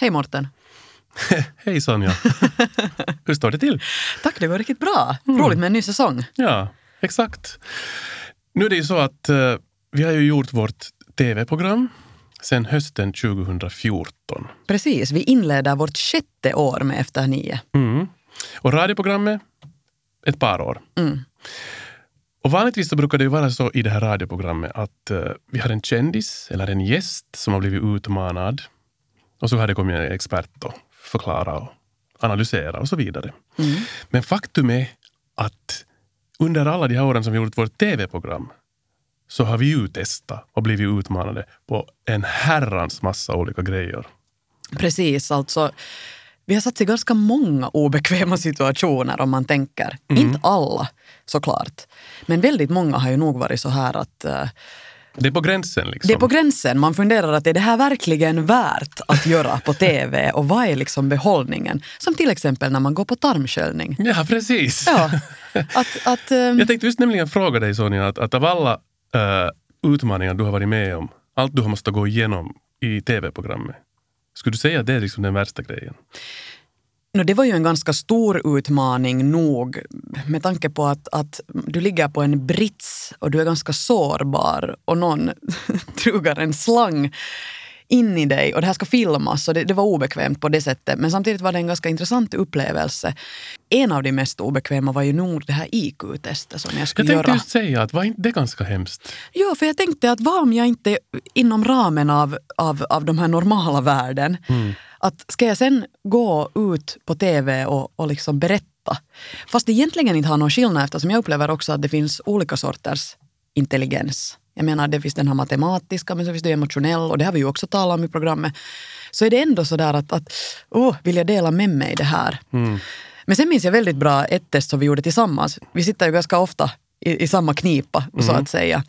Hej Morten! Hej Sonja! Hur står det till? Tack, det går riktigt bra. Roligt med en ny säsong. Ja, exakt. Nu är det ju så att eh, vi har ju gjort vårt tv-program sedan hösten 2014. Precis, vi inleder vårt sjätte år med Efter nio. Mm. Och radioprogrammet ett par år. Mm. Och vanligtvis så brukar det ju vara så i det här radioprogrammet att eh, vi har en kändis eller en gäst som har blivit utmanad. Och så har det kommit en expert och förklara och analysera och så vidare. Mm. Men faktum är att under alla de här åren som vi gjort vårt tv-program så har vi ju testat och blivit utmanade på en herrans massa olika grejer. Precis, alltså. Vi har satt i ganska många obekväma situationer om man tänker. Mm. Inte alla såklart. Men väldigt många har ju nog varit så här att eh, Det är på gränsen liksom. det är på gränsen. Man funderar att är det här verkligen värt att göra på TV och vad är liksom behållningen? Som till exempel när man går på tarmsköljning. Ja, precis. Ja, att, att, ehm, Jag tänkte just nämligen fråga dig Sonja, att, att av alla eh, utmaningar du har varit med om, allt du har måste gå igenom i tv-programmet, skulle du säga att det är liksom den värsta grejen? No, det var ju en ganska stor utmaning nog med tanke på att, att du ligger på en brits och du är ganska sårbar och någon trugar en slang in i dig och det här ska filmas och det, det var obekvämt på det sättet men samtidigt var det en ganska intressant upplevelse. En av de mest obekväma var ju nog det här IQ-testet som jag Jag skulle tänkte göra. just säga att var inte det ganska hemskt? Ja, för jag tänkte att vad om jag inte inom ramen av, av, av de här normala världen, att ska jag sen gå ut på TV och, och liksom berätta? Fast det egentligen inte har någon skillnad eftersom jag upplever också att det finns olika sorters intelligens. Jag menar, det finns den här matematiska men så finns det emotionell och det har vi ju också talat om i programmet. Så är det ändå så där att, att oh, vill jag dela med mig det här? Men sen minns jag väldigt bra ett test som vi gjorde tillsammans. Vi sitter ju ganska ofta i, i samma knipa så att säga.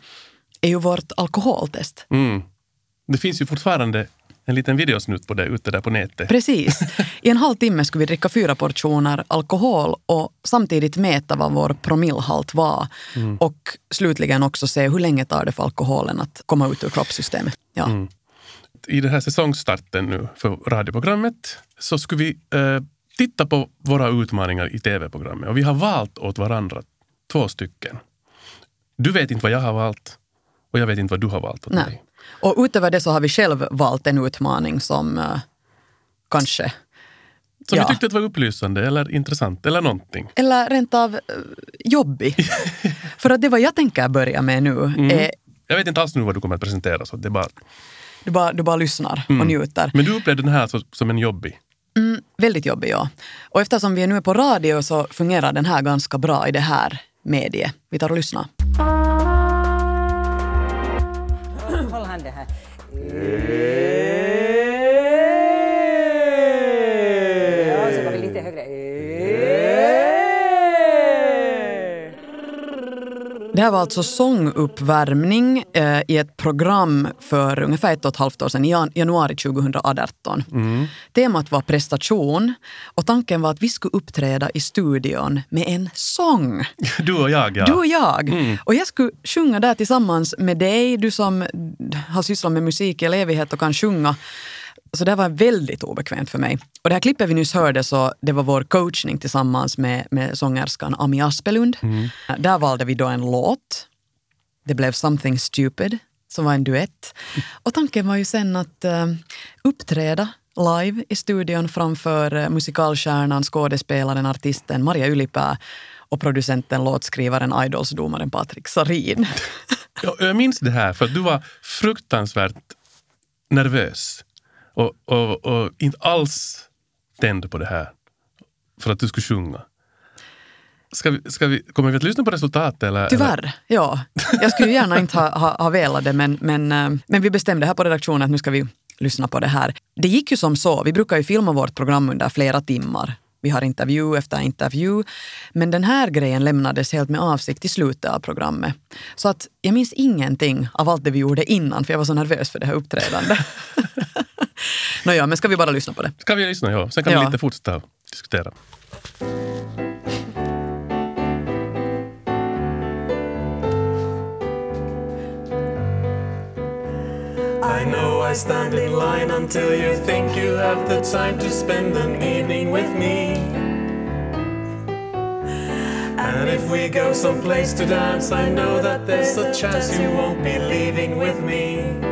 är ju vårt alkoholtest. Mm. Det finns ju fortfarande en liten videosnutt på det ute där på nätet. Precis. I en halvtimme skulle vi dricka fyra portioner alkohol och samtidigt mäta vad vår promillhalt var. Och slutligen också se hur länge tar det för alkoholen att komma ut ur kroppssystemet. Ja. I den här säsongsstarten nu för radioprogrammet så skulle vi eh, titta på våra utmaningar i tv-programmet. Och vi har valt åt varandra två stycken. Du vet inte vad jag har valt och jag vet inte vad du har valt åt Nej. mig. Och utöver det så har vi själv valt en utmaning som eh, kanske Som Ja. vi tyckte att var upplysande eller intressant eller någonting. eller rent av eh, jobbig. För att det vad jag tänker börja med nu är Jag vet inte alls nu vad du kommer att presentera. Så det bara... du bara, du bara lyssnar och njuter. Men du upplevde den här så, som en jobbig. Mm, väldigt jobbig, ja. Och eftersom vi nu är på radio så fungerar den här ganska bra i det här mediet. Vi tar och lyssnar. Håll handen här. Ja, så går vi lite högre. Det här var alltså sånguppvärmning eh, i ett program för ungefär ett och ett halvt år sedan, i jan- januari 2018. Temat var prestation och tanken var att vi skulle uppträda i studion med en sång. Du och jag, ja. Du och jag. Och jag skulle sjunga där tillsammans med dig, du som har sysslat med musik i evighet och kan sjunga. Så det var väldigt obekvämt för mig. Och det här klippet vi nyss hörde, så det var vår coachning tillsammans med, med sångerskan Ami Aspelund. Där valde vi då en låt. Det blev Something Stupid, som var en duett. Och tanken var ju sen att eh, uppträda live i studion framför eh, musikalstjärnan, skådespelaren, artisten Maria Ylipää och producenten, låtskrivaren, idolsdomaren Patrik Sarin. Ja, jag minns det här för du var fruktansvärt nervös och, och, och inte alls tänd på det här för att du skulle sjunga. Ska vi, ska vi, kommer vi att lyssna på resultatet? Eller, eller? Tyvärr, ja. Jag skulle gärna inte ha, ha, ha velat det men, men, eh, men vi bestämde här på redaktionen att nu ska vi lyssna på det här. Det gick ju som så, vi brukar ju filma vårt program under flera timmar. Vi har intervju efter intervju. Men den här grejen lämnades helt med avsikt i slutet av programmet. Så att jag minns ingenting av allt det vi gjorde innan för jag var så nervös för det här uppträdandet. Nåja, men ska vi bara lyssna på det? Ska vi lyssna? Ja. Sen kan Ja. vi lite fortsätta diskutera. I know I stand in line until you think you have the time to spend an evening with me. And if we go someplace to dance, I know that there's a chance you won't be leaving with me.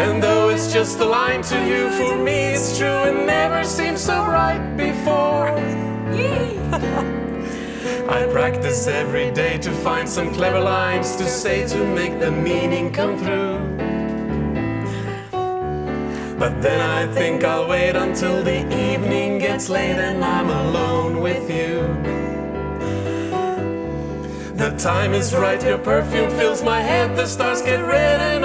And though it's just a line to you, for me it's true and never seemed so right before. I practice every day to find some clever lines to say to make the meaning come through. But then I think I'll wait until the evening gets late and I'm alone with you. The time is right, your perfume fills my head, the stars get red and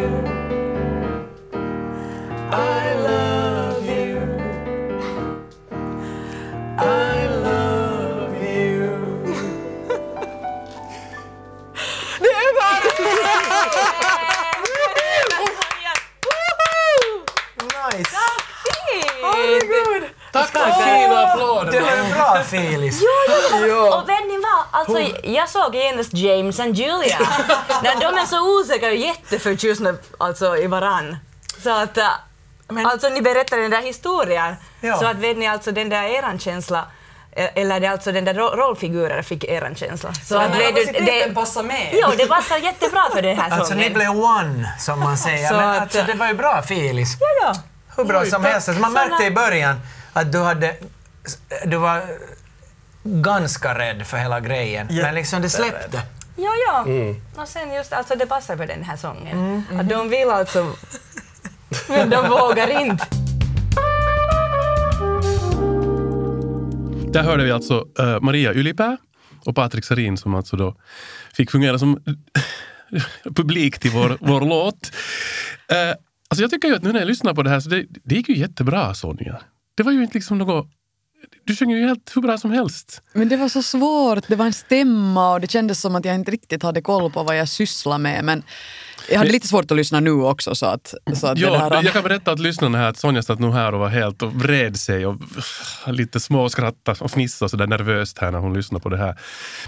Alltså, jag såg genast James and Julia. När de är så osäkra och jätteförtjusta alltså, i varann. Så att, äh, alltså ni berättade den där historien. Ja. Så att vet ni alltså den där eran känsla eh, eller det är alltså den där ro- rollfiguren fick eran känsla. Så här vet du, kapaciteten passar med. Jo, det passar jättebra för den här Alltså ni sången. blev one, som man säger. Så Men att- alltså, det var ju bra Filis. Ja, ja. Hur bra som helst. Alltså, man märkte i början att du hade... Du var ganska rädd för hela grejen. Men liksom det släppte. Ja, ja. Mm. Och sen just, alltså det passar för den här sången. Att de vill alltså, men de vågar inte. Där hörde vi alltså eh, Maria Ylipää och Patrik Sarin som alltså då fick fungera som publik till vår, vår låt. Eh, alltså jag tycker ju att nu när jag lyssnar på det här så det, det gick ju jättebra Sonja. Det var ju inte liksom något... Du sjöng ju helt hur bra som helst. Men det var så svårt, det var en stämma och det kändes som att jag inte riktigt hade koll på vad jag sysslar med. Men jag hade lite svårt att lyssna nu också så att, så att Ja, där... jag kan berätta att lyssnarna här att Sonja satt nog här och var helt och vred sig och lite småskrattade och fnissade sådär nervöst här när hon lyssnade på det här.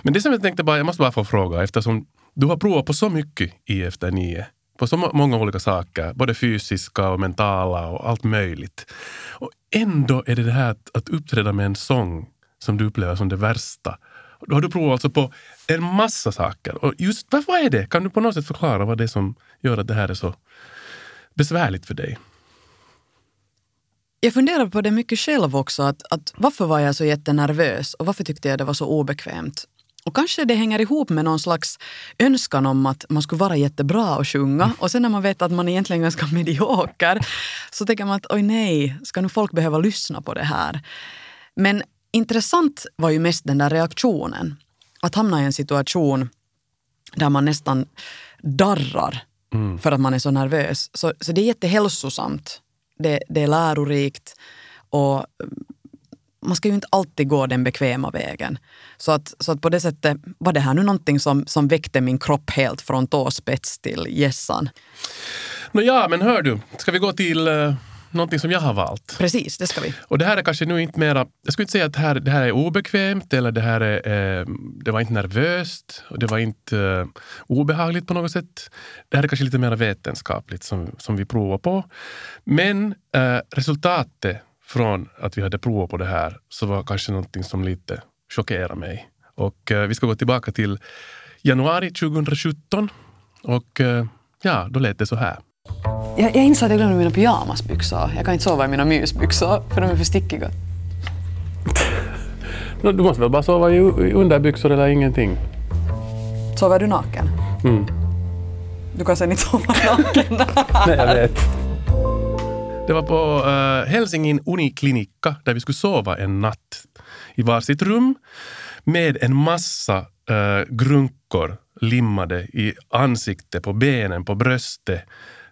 Men det som jag tänkte bara, jag måste bara få fråga eftersom du har provat på så mycket i Efter nio, på så många olika saker, både fysiska och mentala och allt möjligt. Och ändå är det det här att, att uppträda med en sång som du upplever som det värsta. Då har du provat alltså på en massa saker. Och just vad vad är det? Kan du på något sätt förklara vad det är som gör att det här är så besvärligt för dig? Jag funderar på det mycket själv också. Att, att varför var jag så jättenervös och varför tyckte jag det var så obekvämt? Och kanske det hänger ihop med någon slags önskan om att man skulle vara jättebra och sjunga. Och sen när man vet att man egentligen är ganska medioker så tänker man att oj nej, ska nu folk behöva lyssna på det här? Men intressant var ju mest den där reaktionen. Att hamna i en situation där man nästan darrar för att man är så nervös. Så, så det är jättehälsosamt. Det, det är lärorikt och mm, man ska ju inte alltid gå den bekväma vägen. Så att, så att på det sättet var det här nu någonting som, som väckte min kropp helt från tåspets till gässan. Nå ja, men hör du, ska vi gå till uh, någonting som jag har valt? Precis, det ska vi. Och det här är kanske nu inte mera, jag skulle inte säga att det här, det här är obekvämt eller det här är, eh, det var inte nervöst och det var inte eh, obehagligt på något sätt. Det här är kanske lite mer vetenskapligt som, som vi provar på. Men eh, resultatet från att vi hade provat på det här så var kanske någonting som lite chockerade mig. Och eh, vi ska gå tillbaka till januari 2017 och eh, ja, då lät det så här. Jag, jag inser att jag glömde mina pyjamasbyxor. Jag kan inte sova i mina mysbyxor för de är för stickiga. Du måste väl bara sova i, i underbyxor eller ingenting? Sover du naken? Mm. Du kan sen inte sova naken. Nej, jag vet. Det var på uh, Helsingin Uniklinikka där vi skulle sova en natt i varsitt rum med en massa uh, grunkor limmade i ansiktet, på benen, på bröstet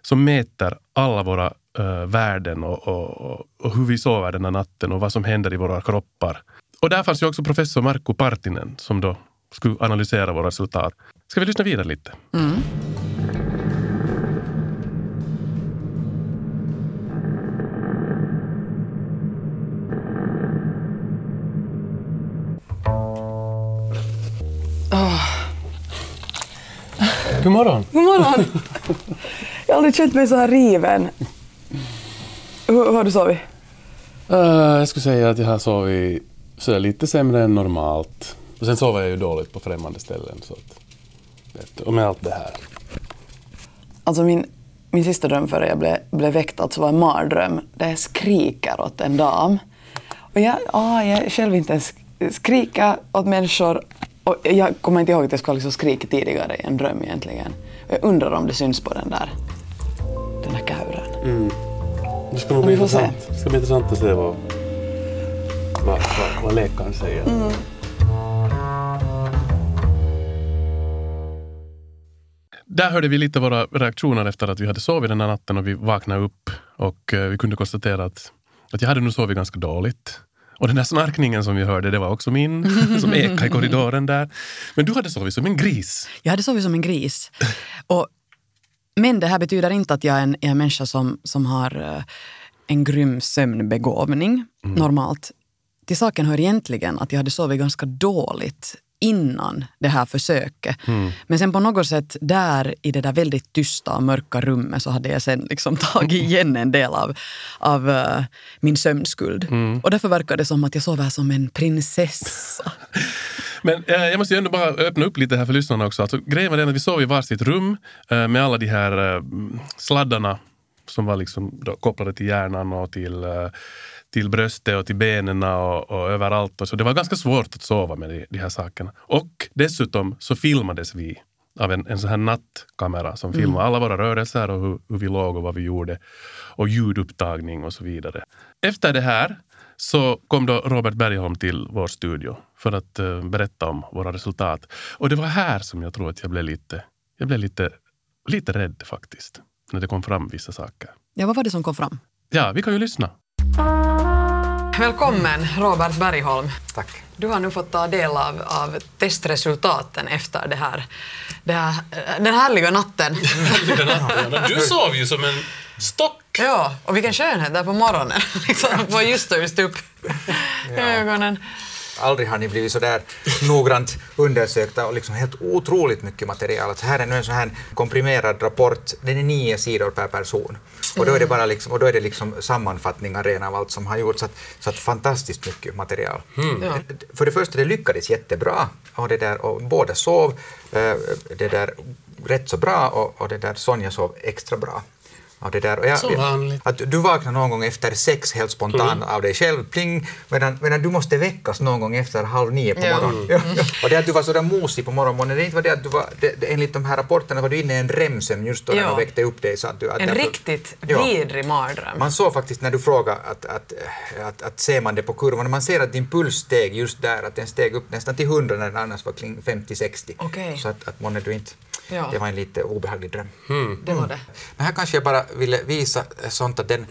som mäter alla våra uh, värden och, och, och hur vi sover den här natten och vad som händer i våra kroppar. Och där fanns ju också professor Markku Partinen som då skulle analysera våra resultat. Ska vi lyssna vidare lite? Mm. God morgon! God morgon! Jag har aldrig känt mig så här riven. Hur, har du sovit? Uh, jag skulle säga att jag har sovit sådär lite sämre än normalt. Och sen sover jag ju dåligt på främmande ställen. Så att, och med allt det här. Alltså min, min sista dröm före jag blev, blev väckt alltså var en mardröm där jag skriker åt en dam. Och jag, ah, jag själv inte ens skrika åt människor. Och jag kommer inte ihåg att jag skulle liksom skrika tidigare i en dröm egentligen. Och jag undrar om det syns på den där, den här kauren. Det ska nog bli se. intressant. Det ska bli intressant att se vad, vad, vad, vad läkaren säger. Där hörde vi lite våra reaktioner efter att vi hade sovit den här natten och vi vaknade upp och eh, vi kunde konstatera att, att jag hade nog sovit ganska dåligt. Och den där snarkningen som vi hörde, det var också min, som ekade i korridoren där. Men du hade sovit som en gris. Jag hade sovit som en gris. Och, men det här betyder inte att jag är en, är en människa som, som har eh, en grym sömnbegåvning normalt. Till saken hör egentligen att jag hade sovit ganska dåligt innan det här försöket. Men sen på något sätt där i det där väldigt tysta och mörka rummet så hade jag sen liksom tagit igen en del av, av eh, min sömnskuld. Och därför verkar det som att jag sover som en prinsessa. Men eh, jag måste ju ändå bara öppna upp lite här för lyssnarna också. Alltså, grejen var den att vi sov i varsitt rum eh, med alla de här eh, sladdarna som var liksom kopplade till hjärnan och till, eh, till bröstet och till benen och, och överallt. Och så det var ganska svårt att sova med de, de här sakerna. Och dessutom så filmades vi av en, en sån här nattkamera som filmade alla våra rörelser och hur, hur vi låg och vad vi gjorde. Och ljudupptagning och så vidare. Efter det här så kom då Robert Bergholm till vår studio för att eh, berätta om våra resultat. Och det var här som jag tror att jag blev lite, jag blev lite, lite rädd faktiskt. När det kom fram vissa saker. Ja, vad var det som kom fram? Ja, vi kan ju lyssna. Välkommen Robert Bergholm. Tack. Du har nu fått ta del av, av testresultaten efter det här, det här, den härliga natten. Du sov ju som en stock. ja, och vilken skönhet där på morgonen. liksom, få just och just upp ögonen. Aldrig har ni blivit så där noggrant undersökta och liksom helt otroligt mycket material. Alltså här är nu en sån här komprimerad rapport, den är nio sidor per person. Och då är det bara liksom, och då är det liksom sammanfattningar rena av allt som har gjorts. Så att, så att fantastiskt mycket material. Ja. För det första, det lyckades jättebra. Och, det där, och båda sov eh, det där rätt så bra och, och det där Sonja sov extra bra. Och det där, och jag, Som vanligt. att du vaknar någon gång efter sex helt spontant av dig själv, pling, medan, medan du måste väckas någon gång efter halv nio på Ja. morgonen. Ja. Och det att du var sådär mosig på morgonen, det inte var det att du var, det, det, enligt de här rapporterna var du inne i en REM-sömn just då när Ja. de väckte upp dig. Så att du, att En därför- riktigt Ja. vidrig mardröm. Man såg faktiskt när du frågade att, att, att, att ser man det på kurvan, man ser att din puls steg just där, att den steg upp nästan till 100 när den annars var kring 50-60. Okej. Så att, att månne du inte, Ja. det var en lite obehaglig dröm. Det var det. Men här kanske jag bara ville visa sånt att den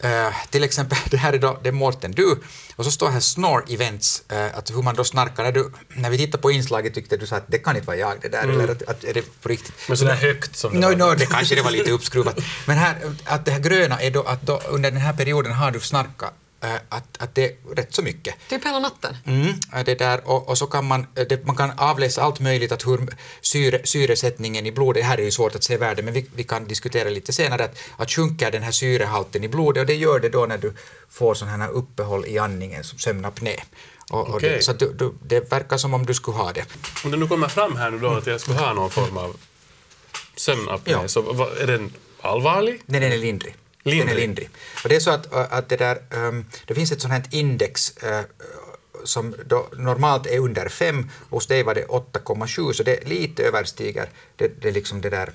eh, till exempel, det här är då det är Mårten du, och så står här snore events, eh, att hur man då snarkar. När, du, när vi tittade på inslaget tyckte du så att det kan inte vara jag det där, eller att, att är det på riktigt? Men sådär högt som det No, var. no, det kanske det var lite uppskruvat. Men här, att det här gröna är då att då, under den här perioden har du snarkat eh, att, att det är rätt så mycket. Typ hela natten. Mm, eh, det där, och, och så kan man, eh, det, man kan avläsa allt möjligt, att hur syre, syresättningen i blodet, här är ju svårt att se värden, men vi, vi kan diskutera lite senare, att, att sjunker den här syrehalten i blodet, och det gör det då när du får sådana här uppehåll i andningen, som sömnapné. Och, och Okej. det, så du, du, det verkar som om du skulle ha det. Om det nu kommer fram här nu då att jag skulle ha någon form av sömnapné, Ja. så är den allvarlig? Nej, den är lindrig. Lindrig. lindrig. Och det är så att, att det, där, ehm, det finns ett sånt här index eh, som normalt är under 5, hos dig var det 8,7 så det lite överstiger det, det, är liksom det där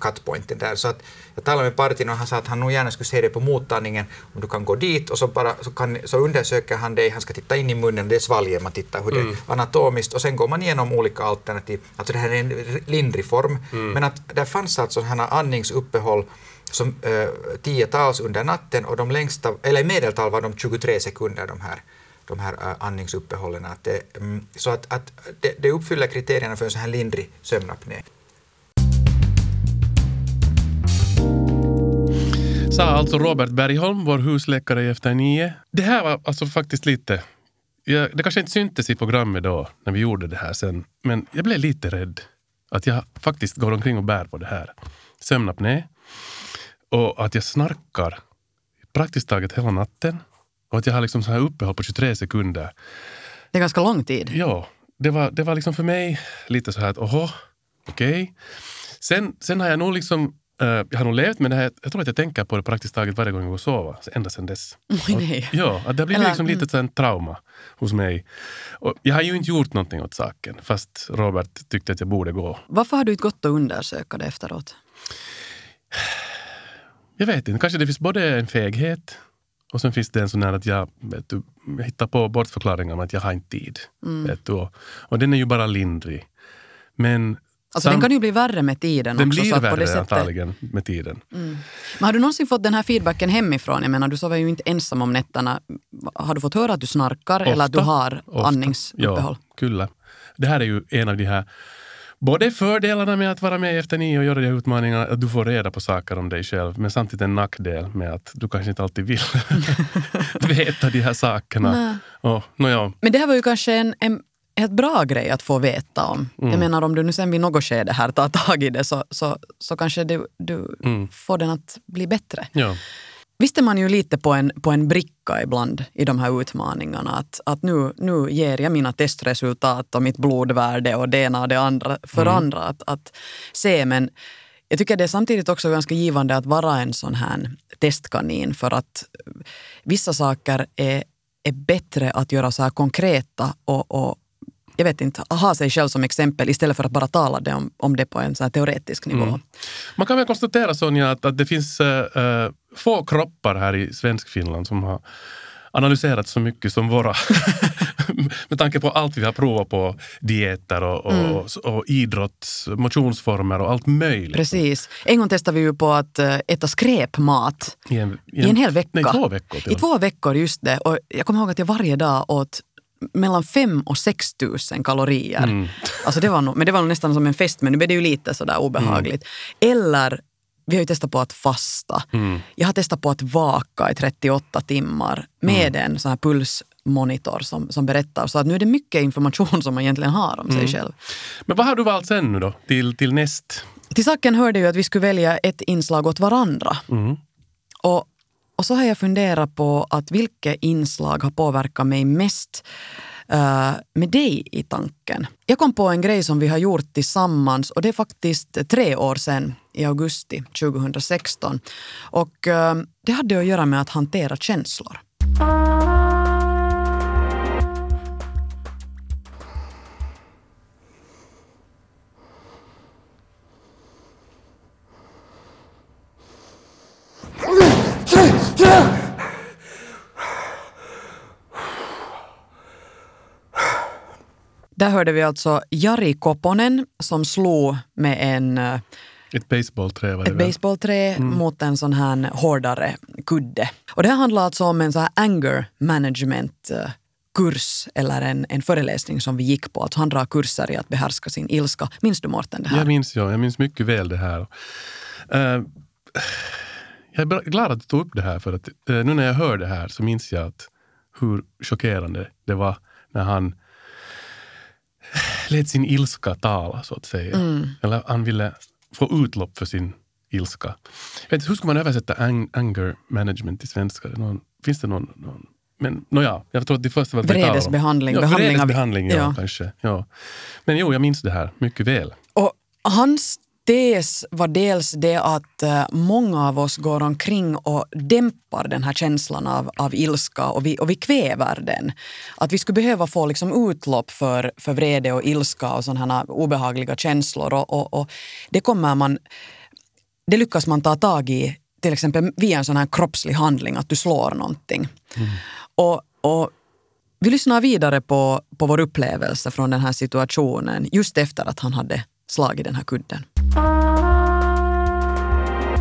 cutpointen där. Så att jag talade med Partin och han sa att han nog gärna skulle se det på mottagningen om du kan gå dit och så, bara, så, kan, så undersöker han dig, han ska titta in i munnen, det är svalget man tittar hur det är anatomiskt och sen går man igenom olika alternativ. Alltså det här är en lindrig form men att det fanns alltså sådana andningsuppehåll som eh, tiotals under natten och de längsta, eller i medeltal var de 23 sekunder de här, de här eh, andningsuppehållen. Att det, mm, så att, att det, det uppfyller kriterierna för en sån här lindrig sömnapné. Sa alltså Robert Bergholm, vår husläkare i Efter nio. Det här var alltså faktiskt lite... Jag, det kanske inte syntes i programmet då, när vi gjorde det här sen, men jag blev lite rädd att jag faktiskt går omkring och bär på det här. Sömnapné. Och att jag snarkar praktiskt taget hela natten. Och att jag har liksom så här uppehåll på 23 sekunder. Det är ganska lång tid. Ja, det var, det var liksom för mig lite så här att oho, okej. Sen, sen har jag nog liksom, eh, jag har nog levt med det här, jag tror att jag tänker på det praktiskt taget varje gång jag går och sover, ända sedan dess. Oj, nej. Ja, att det blir Eller, liksom lite mm. trauma hos mig. Och jag har ju inte gjort någonting åt saken, fast Robert tyckte att jag borde gå. Varför har du inte gått och undersöka det efteråt? Jag vet inte, kanske det finns både en feghet och sen finns det en sån här att jag, vet du, hittar på bortförklaringar om att jag har inte tid. Mm. Vet du, och, och den är ju bara lindrig. Men Alltså sam- den kan ju bli värre med tiden den också. blir så att på det värre sättet, antagligen med tiden. Men har du någonsin fått den här feedbacken hemifrån? Jag menar, du sover ju inte ensam om nätterna. Har du fått höra att du snarkar eller att du Ofta. har Ofta. andningsuppehåll? Ja, kyllä. Det här är ju en av de här Både fördelarna med att vara med i Efter nio och göra de här utmaningarna, att du får reda på saker om dig själv, men samtidigt en nackdel med att du kanske inte alltid vill veta de här sakerna. Och, nåja, Men det här var ju kanske en, en helt bra grej att få veta om. Mm. Jag menar om du nu sen vid något skede här tar tag i det så, så, så kanske du, du Mm. får den att bli bättre. ja. Visst är man ju lite på en, på en bricka ibland i de här utmaningarna. Att, att nu, nu ger jag mina testresultat och mitt blodvärde och det ena och det andra för andra att, att se. Men jag tycker det är samtidigt också ganska givande att vara en sån här testkanin för att vissa saker är, är bättre att göra så här konkreta och, och jag vet inte, ha sig själv som exempel istället för att bara tala det om, om det på en så teoretisk nivå. Man kan väl konstatera Sonja att, att det finns äh, få kroppar här i svensk Finland som har analyserat så mycket som våra. Med tanke på allt vi har provat på, dieter och, och, Mm. och, idrotts, motionsformer och allt möjligt. Precis. En gång testade vi ju på att eh, äta skräpmat I en, i en hel vecka. Nej, två veckor I två veckor, just det. Och jag kommer ihåg att jag varje dag åt mellan fem och sex tusen kalorier. Mm. Alltså det var nog, men det var nog nästan som en fest, men nu blev det ju lite sådär obehagligt. Eller, vi har ju testat på att fasta. Mm. Jag har testat på att vaka i 38 timmar med Mm. en sån här pulsmonitor som, som berättar. Så att nu är det mycket information som man egentligen har om Mm. sig själv. Men vad har du valt sen nu då, till, till näst? Till saken hörde ju att vi skulle välja ett inslag åt varandra. Mm. Och, och så har jag funderat på att vilket inslag har påverkat mig mest eh, med dig i tanken. Jag kom på en grej som vi har gjort tillsammans och det är faktiskt tre år sedan i augusti 2016. Och eh, det hade att göra med att hantera känslor. Där hörde vi alltså Jari Koponen som slog med en, eh, Ett baseballträ var det ett baseballträ mot en sån här hårdare kudde. Och det här handlar alltså om en sån här anger management eh, kurs eller en, en föreläsning som vi gick på. Alltså han drar kurser i att behärska sin ilska. Minns du Mårten det här? Jag minns, ja, jag minns mycket väl det här. Eh, jag är glad att du tog upp det här, för att eh, nu när jag hör det här så minns jag att hur chockerande det var när han lät sin ilska tala, så att säga. Eller han ville få utlopp för sin ilska. Vet, hur ska man översätta ang- anger management till svenska? Någon, finns det någon, någon men nåja, jag tror att det första var Vredesbehandling, Ja, behandling av- vredesbehandling, ja, ja. kanske. Ja. Men jo, jag minns det här mycket väl. Och hans tes var dels det att eh, många av oss går omkring och dämpar den här känslan av, av ilska och vi, och vi kväver den. Att vi skulle behöva få liksom utlopp för, för vrede och ilska och sådana obehagliga känslor. Och, och, och det kommer man, det lyckas man ta tag i till exempel via en sån här kroppslig handling, att du slår någonting. Och, och vi lyssnar vidare på, på vår upplevelse från den här situationen just efter att han hade slagit den här kudden.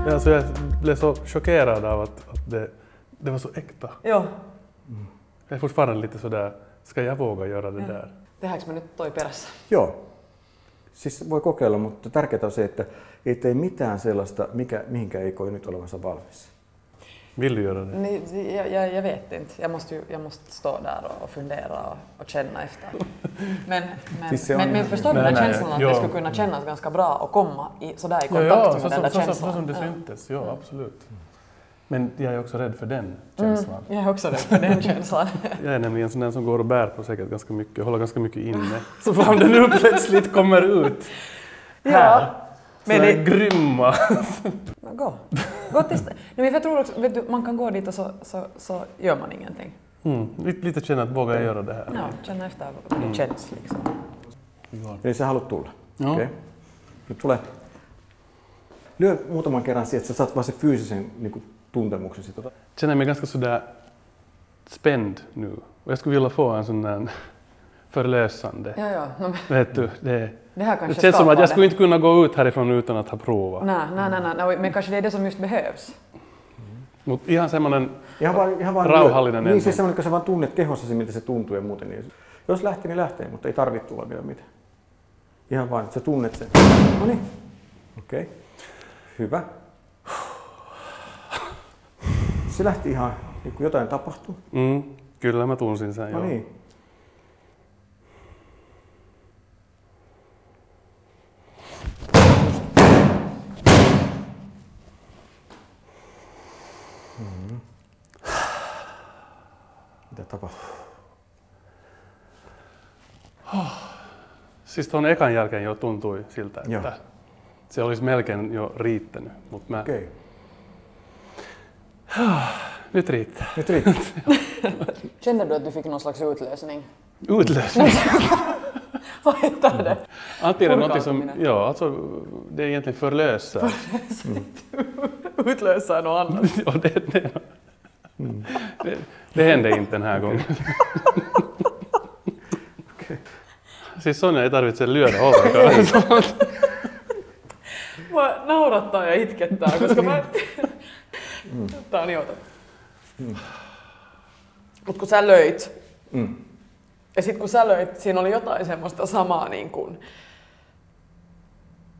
Ja, alltså jag blev så chockerad av att, att det, det var så äkta. Joo. Jag är fortfarande lite sådär, ska jag våga göra det där? Tehdäänkö me nyt toi perässä? Joo. Siis voi kokeilla, mutta tärkeää on se, että ei tee mitään sellaista, mikä, mihinkä ei koe nyt olevansa valmis. Vill du göra det? Nej, jag, jag, jag vet inte. Jag måste, ju, jag måste stå där och, fundera och, och känna efter. Men, men, men, men förstår du den nej, känslan att ja. det skulle kunna kännas ganska bra att komma i, sådär i Ja, kontakt ja med så, den så, där så, så, känslan? så som det Ja. syntes, ja absolut. Men jag är också rädd för den känslan. Jag är också rädd för den känslan. Jag är nämligen sån där som går och bär på säkert ganska mycket, håller ganska mycket inne. Så fan den nu plötsligt kommer ut här. Men Men det- grymma. Men Gå. Gå till Nej, men jag tror också, vet du, man kan gå dit och så, så, så gör man ingenting. Mm. Lite, lite känna att vågar jag göra det här? Ja, känna efter hur det känns liksom. Eli sä haluat tulla. Joo. Okei. Nyt tule. Lyö muutaman kerran siihen, että sä saat vaan se fyysisen niin kuin, tuntemuksen. Känner mig ganska sådär spänd nu. Och jag skulle vilja få en sån där förlösande. Ja, ja. No, Vet du, det, det här det kanske känns som att jag det. skulle inte kunna gå ut härifrån utan att ha provat. Nej, nej, nej, nej, nej, men kanske det är det som just behövs. Mutta ihan semmoinen, Ihan vaan, ihan vaan Rauhallinen. Niin, siis semmoinen, kun sä vaan tunnet kehossa miltä se tuntuu ja muuten. Niin jos lähtee, niin lähtee, mutta ei tarvitse tulla vielä mitään. Ihan vaan, että sä tunnet sen. No niin. Okei. Okay. Hyvä. Se lähti ihan, niin kuin jotain tapahtui. mm, kyllä mä tunsin sen No joo. niin. Siis tuon ekan jälkeen jo tuntui siltä, että Joo. se olisi melkein jo riittänyt. Mutta mä, Okei. nyt riittää. Nyt riittää. Kände du att du fick någon slags utlösning? Utlösning. Vad heter det? Antingen något som, ja, alltså det är egentligen förlösa. Utlösa något annat. ja, det, det, det, det hände inte den här gången. Siis Sonja ei tarvitse lyödä ollenkaan. Mua naurattaa ja itkettää, koska mä... Tää on niin outo. Mut kun sä löit, Mm. ja sit kun sä löit, siinä oli jotain semmoista samaa niin kuin,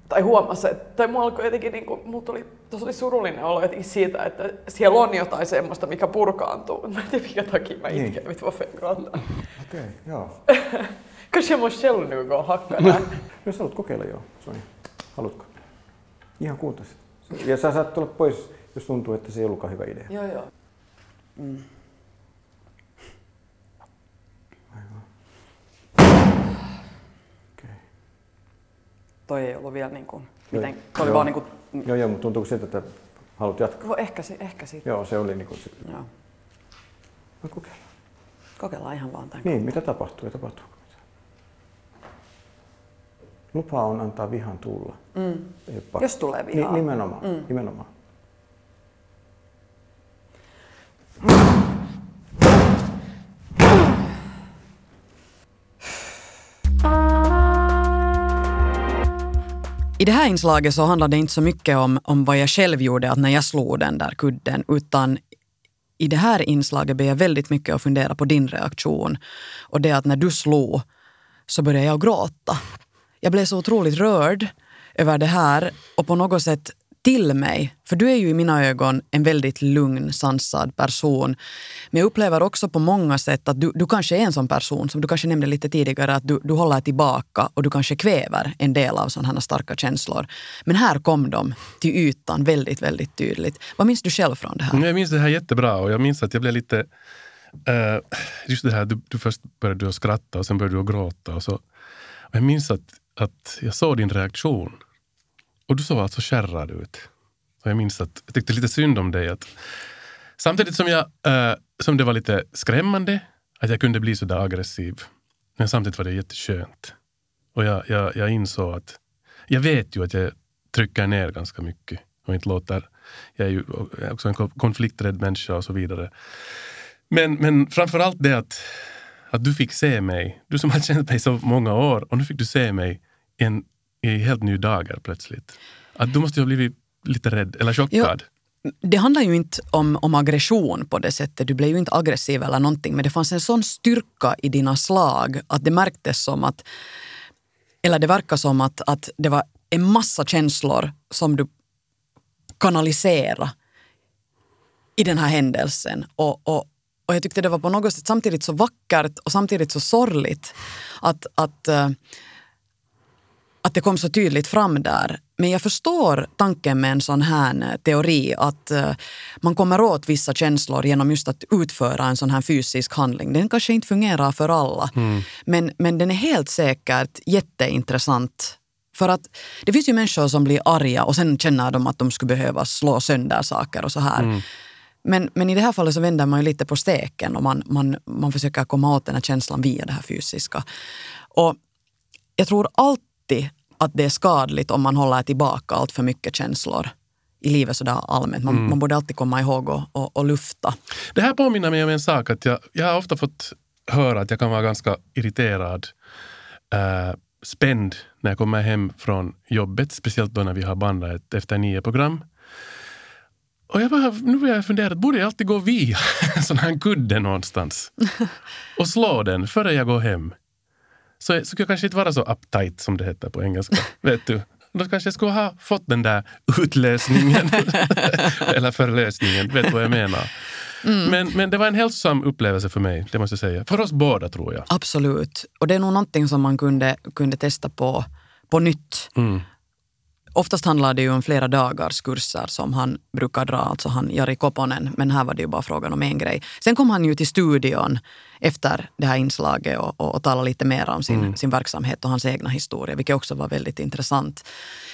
tai huomasi, että, tai mulla alkoi jotenkin, niin kuin, mulla tuli, tuossa oli surullinen olo jotenkin siitä, että siellä on jotain semmoista, mikä purkaantuu. Mä en tiedä, minkä takia mä Niin. itken, varför jag gråter. Okei, joo. Jag måste själv nu gå och hacka där. Jos haluat kokeilla, joo. Sonja. Haluatko? Ihan kuuntaisi. Ja sä saat tulla pois, jos tuntuu, että se ei ollutkaan hyvä idea. joo, joo. Okei. Toi ei ollut vielä niin kuin, Joo. miten, toi oli Joo. vaan niin kuin, Joo, joo, mutta tuntuuko siltä, että haluat jatkaa? ehkä, si- ehkä siitä. Joo, se oli niin kuin... Joo. No kokeillaan. Kokeillaan ihan vaan tämän. Niin, mitä tapahtuu ja tapahtuuko mitään? Lupa on antaa vihan tulla. Mm. Pakko. Jos tulee vihaa. Ni, nimenomaan, Mm. nimenomaan. I det här inslaget så handlar det inte så mycket om, om vad jag själv gjorde, att när jag slog den där kudden, utan i det här inslaget ber jag väldigt mycket att fundera på din reaktion. Och det att när du slog så började jag gråta. Jag blev så otroligt rörd över det här och på något sätt till mig. För du är ju i mina ögon en väldigt lugn, sansad person. Men jag upplever också på många sätt att du, du kanske är en sån person, som du kanske nämnde lite tidigare, att du, du håller tillbaka och du kanske kväver en del av sådana här starka känslor. Men här kom de till ytan väldigt, väldigt tydligt. Vad minns du själv från det här? Mm, jag minns det här jättebra och jag minns att jag blev lite Uh, just det här, du, du först började du skratta och sen började du gråta. Och så. Och jag minns att, att jag såg din reaktion. Och du såg alltså skärrad ut. Och jag minns att jag tyckte lite synd om dig. Att, samtidigt som, jag, eh, som det var lite skrämmande att jag kunde bli så där aggressiv. Men samtidigt var det jätteskönt. Och jag, jag, jag insåg att jag vet ju att jag trycker ner ganska mycket och inte låter... Jag är ju också en konflikträdd människa och så vidare. Men, men framför allt det att, att du fick se mig. Du som har känt mig så många år och nu fick du se mig i en helt ny dager plötsligt. Att du måste ju ha blivit lite rädd eller chockad. Jo, det handlar ju inte om, om aggression på det sättet. Du blev ju inte aggressiv eller någonting. Men det fanns en sån styrka i dina slag att det märktes som att eller det verkar som att, att det var en massa känslor som du kanaliserade i den här händelsen. Och, och, och jag tyckte det var på något sätt samtidigt så vackert och samtidigt så sorgligt att, att, uh, att det kom så tydligt fram där. Men jag förstår tanken med en sån här teori att uh, man kommer åt vissa känslor genom just att utföra en sån här fysisk handling. Den kanske inte fungerar för alla, mm. men, men den är helt säkert jätteintressant för att det finns ju människor som blir arga och sen känner de att de skulle behöva slå sönder saker och så här. Mm. Men, men i det här fallet så vänder man ju lite på steken och man, man, man försöker komma åt den här känslan via det här fysiska. Och jag tror alltid att det är skadligt om man håller tillbaka allt för mycket känslor i livet sådär allmänt. Man, mm. man borde alltid komma ihåg och, och, och, lufta. Det här påminner mig om en sak. att Jag, jag har ofta fått höra att jag kan vara ganska irriterad, äh, spänd när jag kommer hem från jobbet. Speciellt då när vi har bandat ett efter nio-program. Och jag bara, nu börjar jag fundera, borde jag alltid gå via en sån här kudde någonstans? Och slå den före jag går hem? Så, skulle jag kanske inte vara så uptight som det heter på engelska. vet du? Då kanske jag skulle ha fått den där utlösningen. Eller förlösningen, vet du vad jag menar? Mm. Men, men det var en hälsosam upplevelse för mig, det måste jag säga. För oss båda tror jag. Absolut. Och det är nog någonting som man kunde, kunde testa på, på nytt. Mm. Oftast handlar det ju om flera dagars kurser som han brukar dra, alltså han Jari Koponen, men här var det ju bara frågan om en grej. Sen kom han ju till studion efter det här inslaget och, och, och talade lite mer om sin, mm. sin verksamhet och hans egna historia, vilket också var väldigt intressant.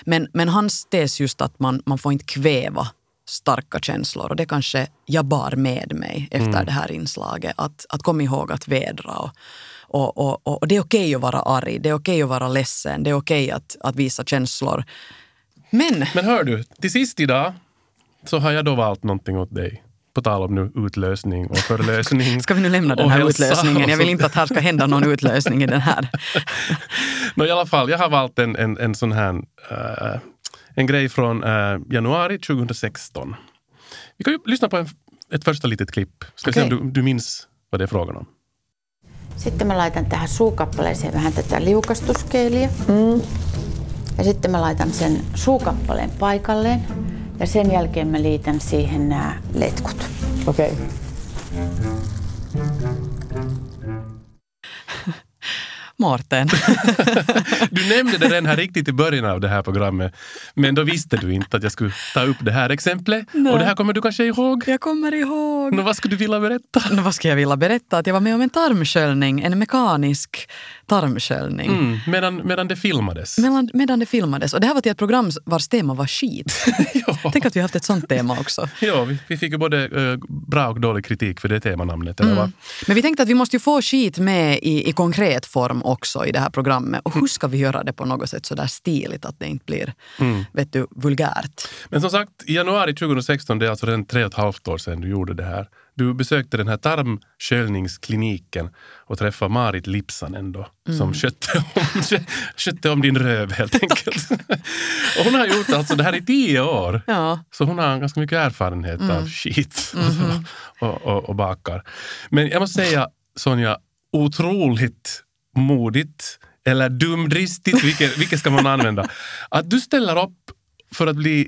Men, men hans tes just att man, man får inte kväva starka känslor och det kanske jag bar med mig efter mm. det här inslaget. Att, att komma ihåg att vädra och, och, och, och, det är okej okay att vara arg, det är okej okay att vara ledsen, det är okej okay att, att visa känslor. Men... Men hör du, till sist idag så har jag då valt någonting åt dig. På tal om nu utlösning och förlösning. ska vi nu lämna den här utlösningen? Jag vill inte att här ska hända någon utlösning i den här. no, I alla fall, jag har valt en, en, en sån här uh, en grej från uh, januari 2016. Vi kan ju lyssna på en, ett första litet klipp. Ska okay. se om du, du minns vad det är frågan om. Sitten mä laitan tähän suukappaleeseen vähän tätä liukastuskeeliä. Mm. Ja sitten mä laitan sen suukappaleen paikalleen ja sen jälkeen mä liitän siihen nämä letkut. Okei. Okay. Mårten. du nämnde det redan här riktigt i början av det här programmet. Men då visste du inte att jag skulle ta upp det här exemplet. Nej. Och det här kommer du kanske ihåg? Jag kommer ihåg. Nå, vad skulle du vilja berätta? Nå, vad skulle jag vilja berätta? Att jag var med om en tarmsköljning, en mekanisk tarmsköljning. Mm, medan, medan det filmades? Medan, medan det filmades. Och det här var till ett program vars tema var skit. Tänk att vi har haft ett sånt tema också. ja, vi, vi fick ju både uh, bra och dålig kritik för det temanamnet. Eller mm. Men vi tänkte att vi måste ju få skit med i, i konkret form också i det här programmet. Och hur ska vi göra det på något sätt så där stiligt att det inte blir mm. vet du, vulgärt? Men som sagt, i januari 2016, det är alltså redan tre och ett halvt år sedan du gjorde det här. Du besökte den här tarmsköljningskliniken och träffade Marit Lipsanen då, mm. som skötte om, skötte om din röv helt enkelt. och hon har gjort alltså det här i tio år. Ja. Så hon har ganska mycket erfarenhet mm. av skit mm. och, och, och bakar. Men jag måste säga Sonja, otroligt modigt eller dumdristigt, vilket, vilket ska man använda? Att du ställer upp för att bli,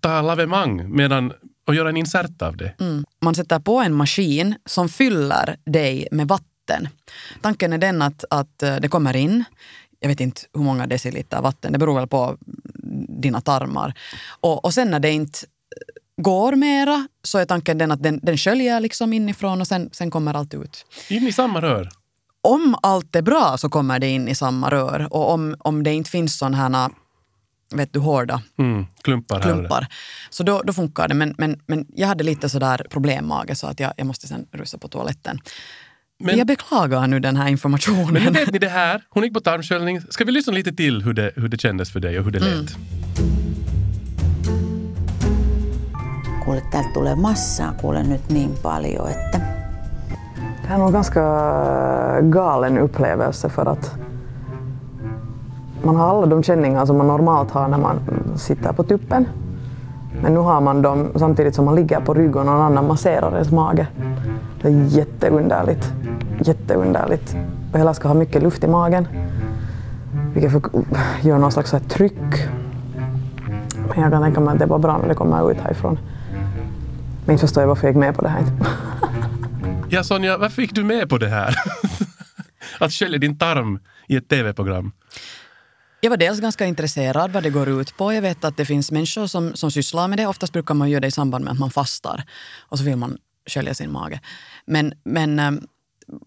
ta lavemang medan och göra en insert av det. Mm. Man sätter på en maskin som fyller dig med vatten. Tanken är den att, att eh, det kommer in, jag vet inte hur många deciliter vatten, det beror väl på dina tarmar. Och, och sen när det inte går mera så är tanken den att den, den sköljer liksom inifrån och sen, sen kommer allt ut. In i samma rör. Om allt är bra så kommer det in i samma rör och om, om det inte finns sådana här vet du, hårda Mm, klumpar klumpar. Så då, då funkar det. Men, men, men jag hade lite sådär problemmage så att jag, jag måste sen rusa på toaletten. Men- jag beklagar nu den här informationen. Men vet ni det här. Hon gick på tarmsköljning. Ska vi lyssna lite till hur det, hur det kändes för dig och hur det Mm. lät? Kuule, täältä tulee massaa kuule nyt niin paljon, että det är nog ganska eh, galen upplevelse för att man har alla de känningar som man normalt har när man sitter på tuppen. Men nu har man dem samtidigt som man ligger på rygg och någon annan masserar ens mage. Det är jätteunderligt. Jätteunderligt. Och hela ska ha mycket luft i magen. Vilket gör någon slags tryck. Men jag kan tänka mig att det var bra när det kommer ut härifrån. Men inte förstår jag varför jag gick med på det här. Ja, Sonja, varför gick du med på det här? att skölja din tarm i ett tv-program. Jag var dels ganska intresserad vad det går ut på. Jag vet att det finns människor som, som sysslar med det. Oftast brukar man göra det i samband med att man fastar. Och så vill man skölja sin mage. Men, men eh,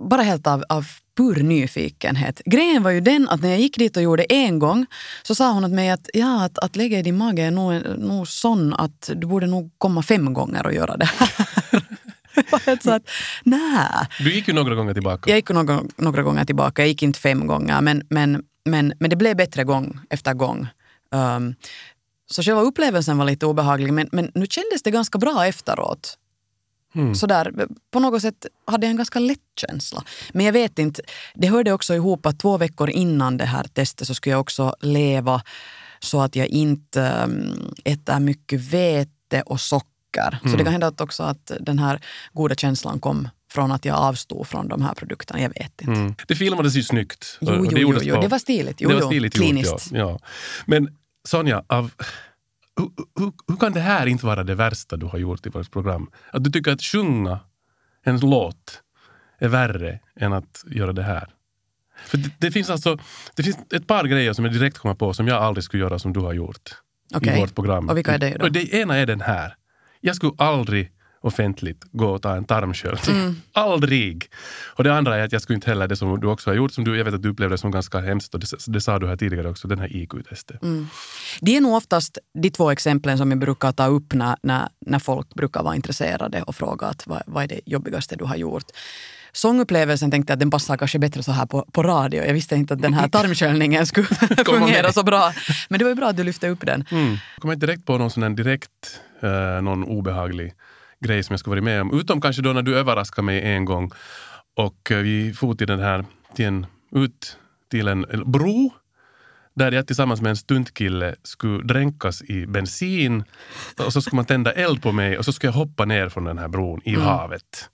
bara helt av, av pur nyfikenhet. Grejen var ju den att när jag gick dit och gjorde en gång så sa hon åt mig att, ja, att, att lägga i din mage är nog, nog sån att du borde nog komma fem gånger och göra det här. Jag var helt så att, nej. Du gick ju några gånger tillbaka. Jag gick några, några gånger tillbaka, jag gick inte fem gånger men, men, men, men det blev bättre gång efter gång. Um, så själva upplevelsen var lite obehaglig men, men nu kändes det ganska bra efteråt. Mm. Sådär, på något sätt hade jag en ganska lätt känsla. Men jag vet inte, det hörde också ihop att två veckor innan det här testet så skulle jag också leva så att jag inte um, äter mycket vete och socker. Så Mm. det kan hända att också att den här goda känslan kom från att jag avstod från de här produkterna. Jag vet inte. Mm. Det filmades ju snyggt. Jo, jo, det, jo, jo, på- det var stiligt. Jo, det var stiligt kliniskt. Gjort, ja. Ja. Men Sonja, av, hur, hur, hur kan det här inte vara det värsta du har gjort i vårt program? Att du tycker att sjunga en låt är värre än att göra det här? För det, det, finns alltså, det finns ett par grejer som jag direkt kommer på som jag aldrig skulle göra som du har gjort Okej. i vårt program. Och vilka är det då? Det ena är den här. Jag skulle aldrig offentligt gå och ta en tarmsköljning. Mm. Aldrig! Och det andra är att jag skulle inte heller det som du också har gjort, som du, jag vet att du upplevde som ganska hemskt och det, det sa du här tidigare också, den här IQ-testet. Mm. Det är nog oftast de två exemplen som jag brukar ta upp när, när, när folk brukar vara intresserade och fråga att vad, vad är det jobbigaste du har gjort. Sångupplevelsen tänkte jag att den passar kanske bättre så här på, på radio. Jag visste inte att den här tarmsköljningen skulle fungera så bra. Men det var ju bra att du lyfte upp den. Mm. Jag kommer inte direkt på någon sån direkt, eh, någon obehaglig grej som jag skulle varit med om. Utom kanske då när du överraskade mig en gång och eh, vi for till den här, till en, ut till en bro där jag tillsammans med en stuntkille skulle dränkas i bensin och så skulle man tända eld på mig och så skulle jag hoppa ner från den här bron i Mm. havet.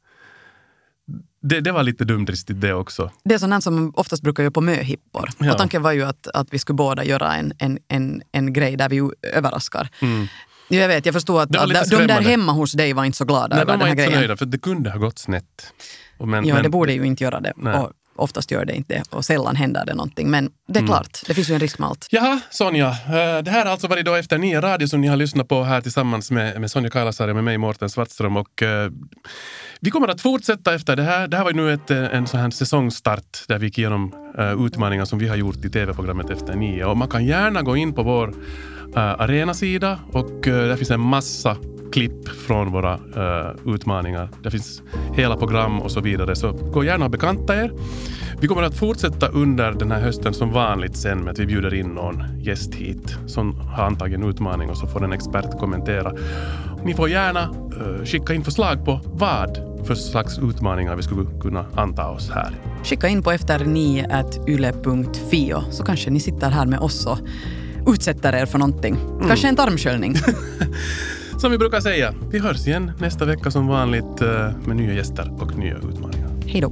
Det, det var lite dumdristigt det också. Det är sånt som man oftast brukar göra på möhippor. Ja. Och tanken var ju att, att vi skulle båda göra en, en, en, en grej där vi överraskar. Mm. Jag vet, jag förstår att, var att de där hemma hos dig var inte så glada Nej, över de den var här inte så grejen. nöjda för det kunde ha gått snett. Men, Ja, men- det borde ju inte göra det. Och oftast gör det inte. Och sällan händer det någonting. Men det är Mm. klart, det finns ju en risk med allt. Jaha, Sonja. eh, Det här har alltså varit då efter Nia Radio som ni har lyssnat på här tillsammans med, med Sonja Kailasari och med mig, Mårten Svartström. Och, eh, vi kommer att fortsätta efter det här. Det här var ju nu ett, eh, en sån här säsongstart där vi gick igenom uh, utmaningar som vi har gjort i tv-programmet Efter nio. Och man kan gärna gå in på vår uh, arenasida och uh, där finns en massa klipp från våra eh, utmaningar. Det finns hela program och så vidare. Så gå gärna och bekanta er. Vi kommer att fortsätta under den här hösten som vanligt sen med att vi bjuder in någon gäst hit som har antagit en utmaning och så får en expert kommentera. Ni får gärna eh, skicka in förslag på vad för slags utmaningar vi skulle kunna anta oss här. Skicka in på efter9yle.fio så kanske ni sitter här med oss och utsätter er för någonting. Kanske en tarmsköljning. Som vi brukar säga, vi hörs igen nästa vecka som vanligt eh, med nya gäster och nya utmaningar. Hej då.